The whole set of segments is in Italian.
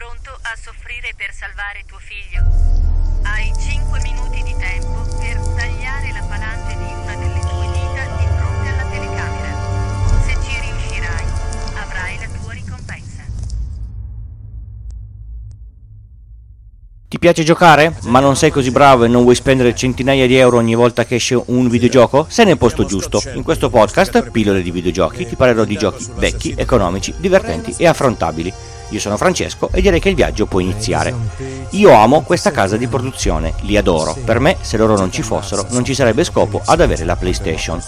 pronto a soffrire per salvare tuo figlio? Hai 5 minuti di tempo per tagliare la falange di una delle tue dita di fronte alla telecamera. Se ci riuscirai, avrai la tua ricompensa. Ti piace giocare? Ma non sei così bravo e non vuoi spendere centinaia di euro ogni volta che esce un videogioco? Sei nel posto giusto. In questo podcast, pillole di videogiochi, ti parlerò di giochi vecchi, economici, divertenti e affrontabili. Io sono Francesco e direi che il viaggio può iniziare. Io amo questa casa di produzione, li adoro. Per me, se loro non ci fossero, non ci sarebbe scopo ad avere la PlayStation.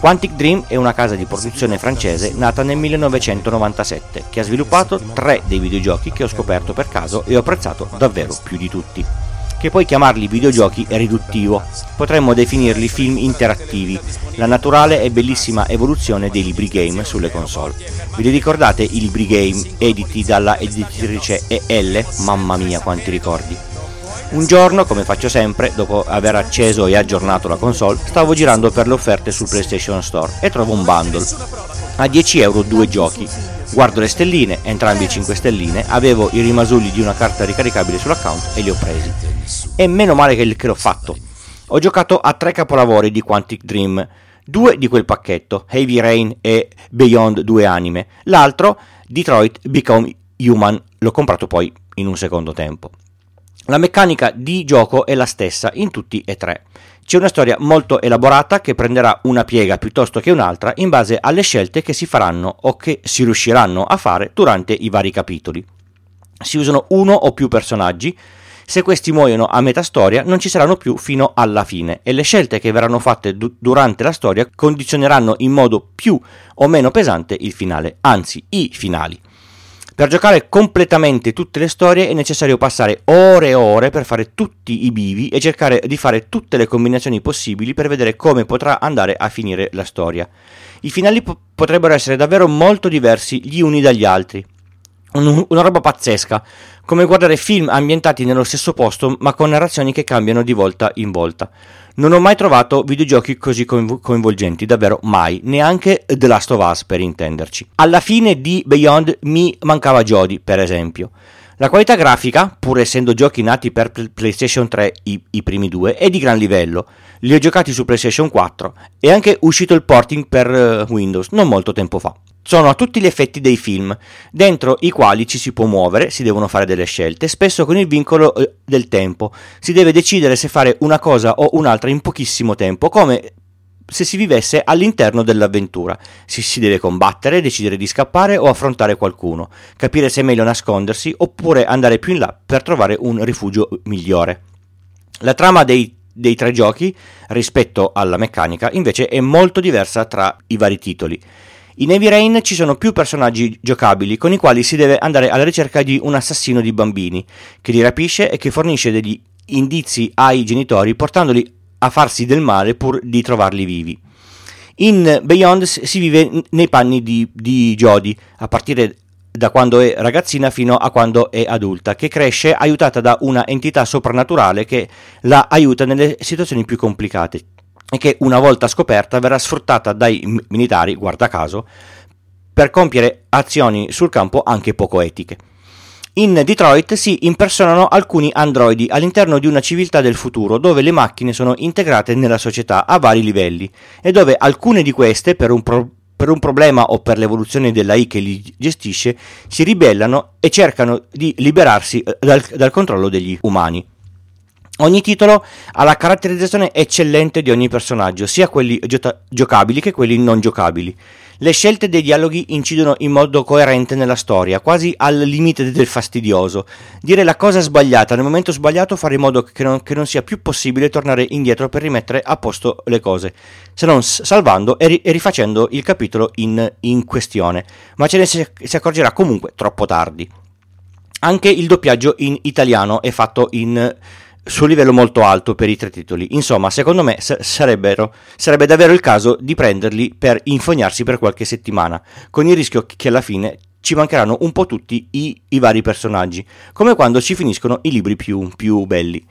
Quantic Dream è una casa di produzione francese nata nel 1997 che ha sviluppato tre dei videogiochi che ho scoperto per caso e ho apprezzato davvero più di tutti che poi chiamarli videogiochi è riduttivo. Potremmo definirli film interattivi, la naturale e bellissima evoluzione dei libri game sulle console. Vi ricordate i libri game editi dalla editrice EL? Mamma mia quanti ricordi. Un giorno, come faccio sempre, dopo aver acceso e aggiornato la console, stavo girando per le offerte sul PlayStation Store e trovo un bundle. A 10 euro due giochi. Guardo le stelline, entrambi 5 stelline, avevo i rimasugli di una carta ricaricabile sull'account e li ho presi. E meno male che, che l'ho fatto. Ho giocato a tre capolavori di Quantic Dream, due di quel pacchetto, Heavy Rain e Beyond due anime, l'altro Detroit Become Human, l'ho comprato poi in un secondo tempo. La meccanica di gioco è la stessa in tutti e tre. C'è una storia molto elaborata che prenderà una piega piuttosto che un'altra in base alle scelte che si faranno o che si riusciranno a fare durante i vari capitoli. Si usano uno o più personaggi, se questi muoiono a metà storia non ci saranno più fino alla fine e le scelte che verranno fatte du- durante la storia condizioneranno in modo più o meno pesante il finale, anzi i finali. Per giocare completamente tutte le storie è necessario passare ore e ore per fare tutti i bivi e cercare di fare tutte le combinazioni possibili per vedere come potrà andare a finire la storia. I finali po- potrebbero essere davvero molto diversi gli uni dagli altri. Un- una roba pazzesca, come guardare film ambientati nello stesso posto ma con narrazioni che cambiano di volta in volta. Non ho mai trovato videogiochi così coinvolgenti, davvero mai, neanche The Last of Us per intenderci. Alla fine di Beyond mi mancava Jody, per esempio. La qualità grafica, pur essendo giochi nati per PlayStation 3, i, i, primi due, è di gran livello. Li ho giocati su PlayStation 4 e anche uscito il porting per uh, Windows non molto tempo fa. Sono a tutti gli effetti dei film, dentro i quali ci si può muovere, si devono fare delle scelte, spesso con il vincolo uh, del tempo. Si deve decidere se fare una cosa o un'altra in pochissimo tempo, come se si vivesse all'interno dell'avventura. Si, si, deve combattere, decidere di scappare o affrontare qualcuno, capire se è meglio nascondersi oppure andare più in là per trovare un rifugio migliore. La trama dei, dei tre giochi, rispetto alla meccanica, invece è molto diversa tra i vari titoli. In Heavy Rain ci sono più personaggi giocabili con i quali si deve andare alla ricerca di un assassino di bambini che li rapisce e che fornisce degli indizi ai genitori portandoli a farsi del male pur di trovarli vivi. In Beyond si vive nei panni di, di Jodie, a partire da quando è ragazzina fino a quando è adulta, che cresce aiutata da una entità soprannaturale che la aiuta nelle situazioni più complicate e che una volta scoperta verrà sfruttata dai militari, guarda caso, per compiere azioni sul campo anche poco etiche. In Detroit si impersonano alcuni androidi all'interno di una civiltà del futuro dove le macchine sono integrate nella società a vari livelli e dove alcune di queste, per un, pro- per un problema o per l'evoluzione dell'AI che li gestisce, si ribellano e cercano di liberarsi eh, dal, dal controllo degli umani. Ogni titolo ha la caratterizzazione eccellente di ogni personaggio, sia quelli gio- giocabili che quelli non giocabili. Le scelte dei dialoghi incidono in modo coerente nella storia, quasi al limite del fastidioso. Dire la cosa sbagliata nel momento sbagliato fa in modo che non, che non sia più possibile tornare indietro per rimettere a posto le cose, se non salvando e, ri- e rifacendo il capitolo in, in, questione, ma ce ne si, si accorgerà comunque troppo tardi. Anche il doppiaggio in italiano è fatto in su livello molto alto per i tre titoli. Insomma, secondo me sarebbe davvero il caso di prenderli per infognarsi per qualche settimana, con il rischio che alla fine ci mancheranno un po' tutti i, i vari personaggi, come quando ci finiscono i libri più, più belli.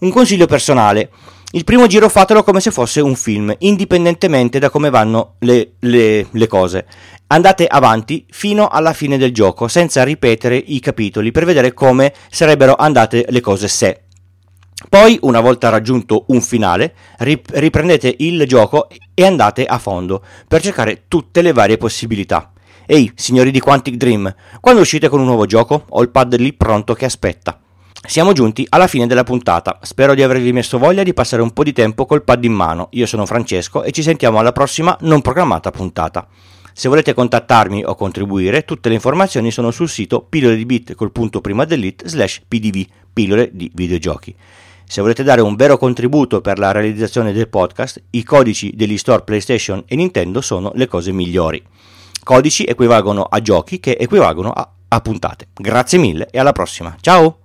Un consiglio personale. Il primo giro fatelo come se fosse un film, indipendentemente da come vanno le, le, le cose. andate avanti fino alla fine del gioco senza ripetere i capitoli per vedere come sarebbero andate le cose se. Poi, una volta raggiunto un finale, riprendete il gioco e andate a fondo per cercare tutte le varie possibilità. Ehi, signori di Quantic Dream, quando uscite con un nuovo gioco? Ho il pad lì pronto che aspetta. Siamo giunti alla fine della puntata. Spero di avervi messo voglia di passare un po' di tempo col pad in mano. Io sono Francesco e ci sentiamo alla prossima non programmata puntata. Se volete contattarmi o contribuire, tutte le informazioni sono sul sito pillole di bit col punto prima slash pdv, pillole di videogiochi. Se volete dare un vero contributo per la realizzazione del podcast, i codici degli store PlayStation e Nintendo sono le cose migliori. Codici equivalgono a giochi che equivalgono a, a puntate. Grazie mille e alla prossima. Ciao!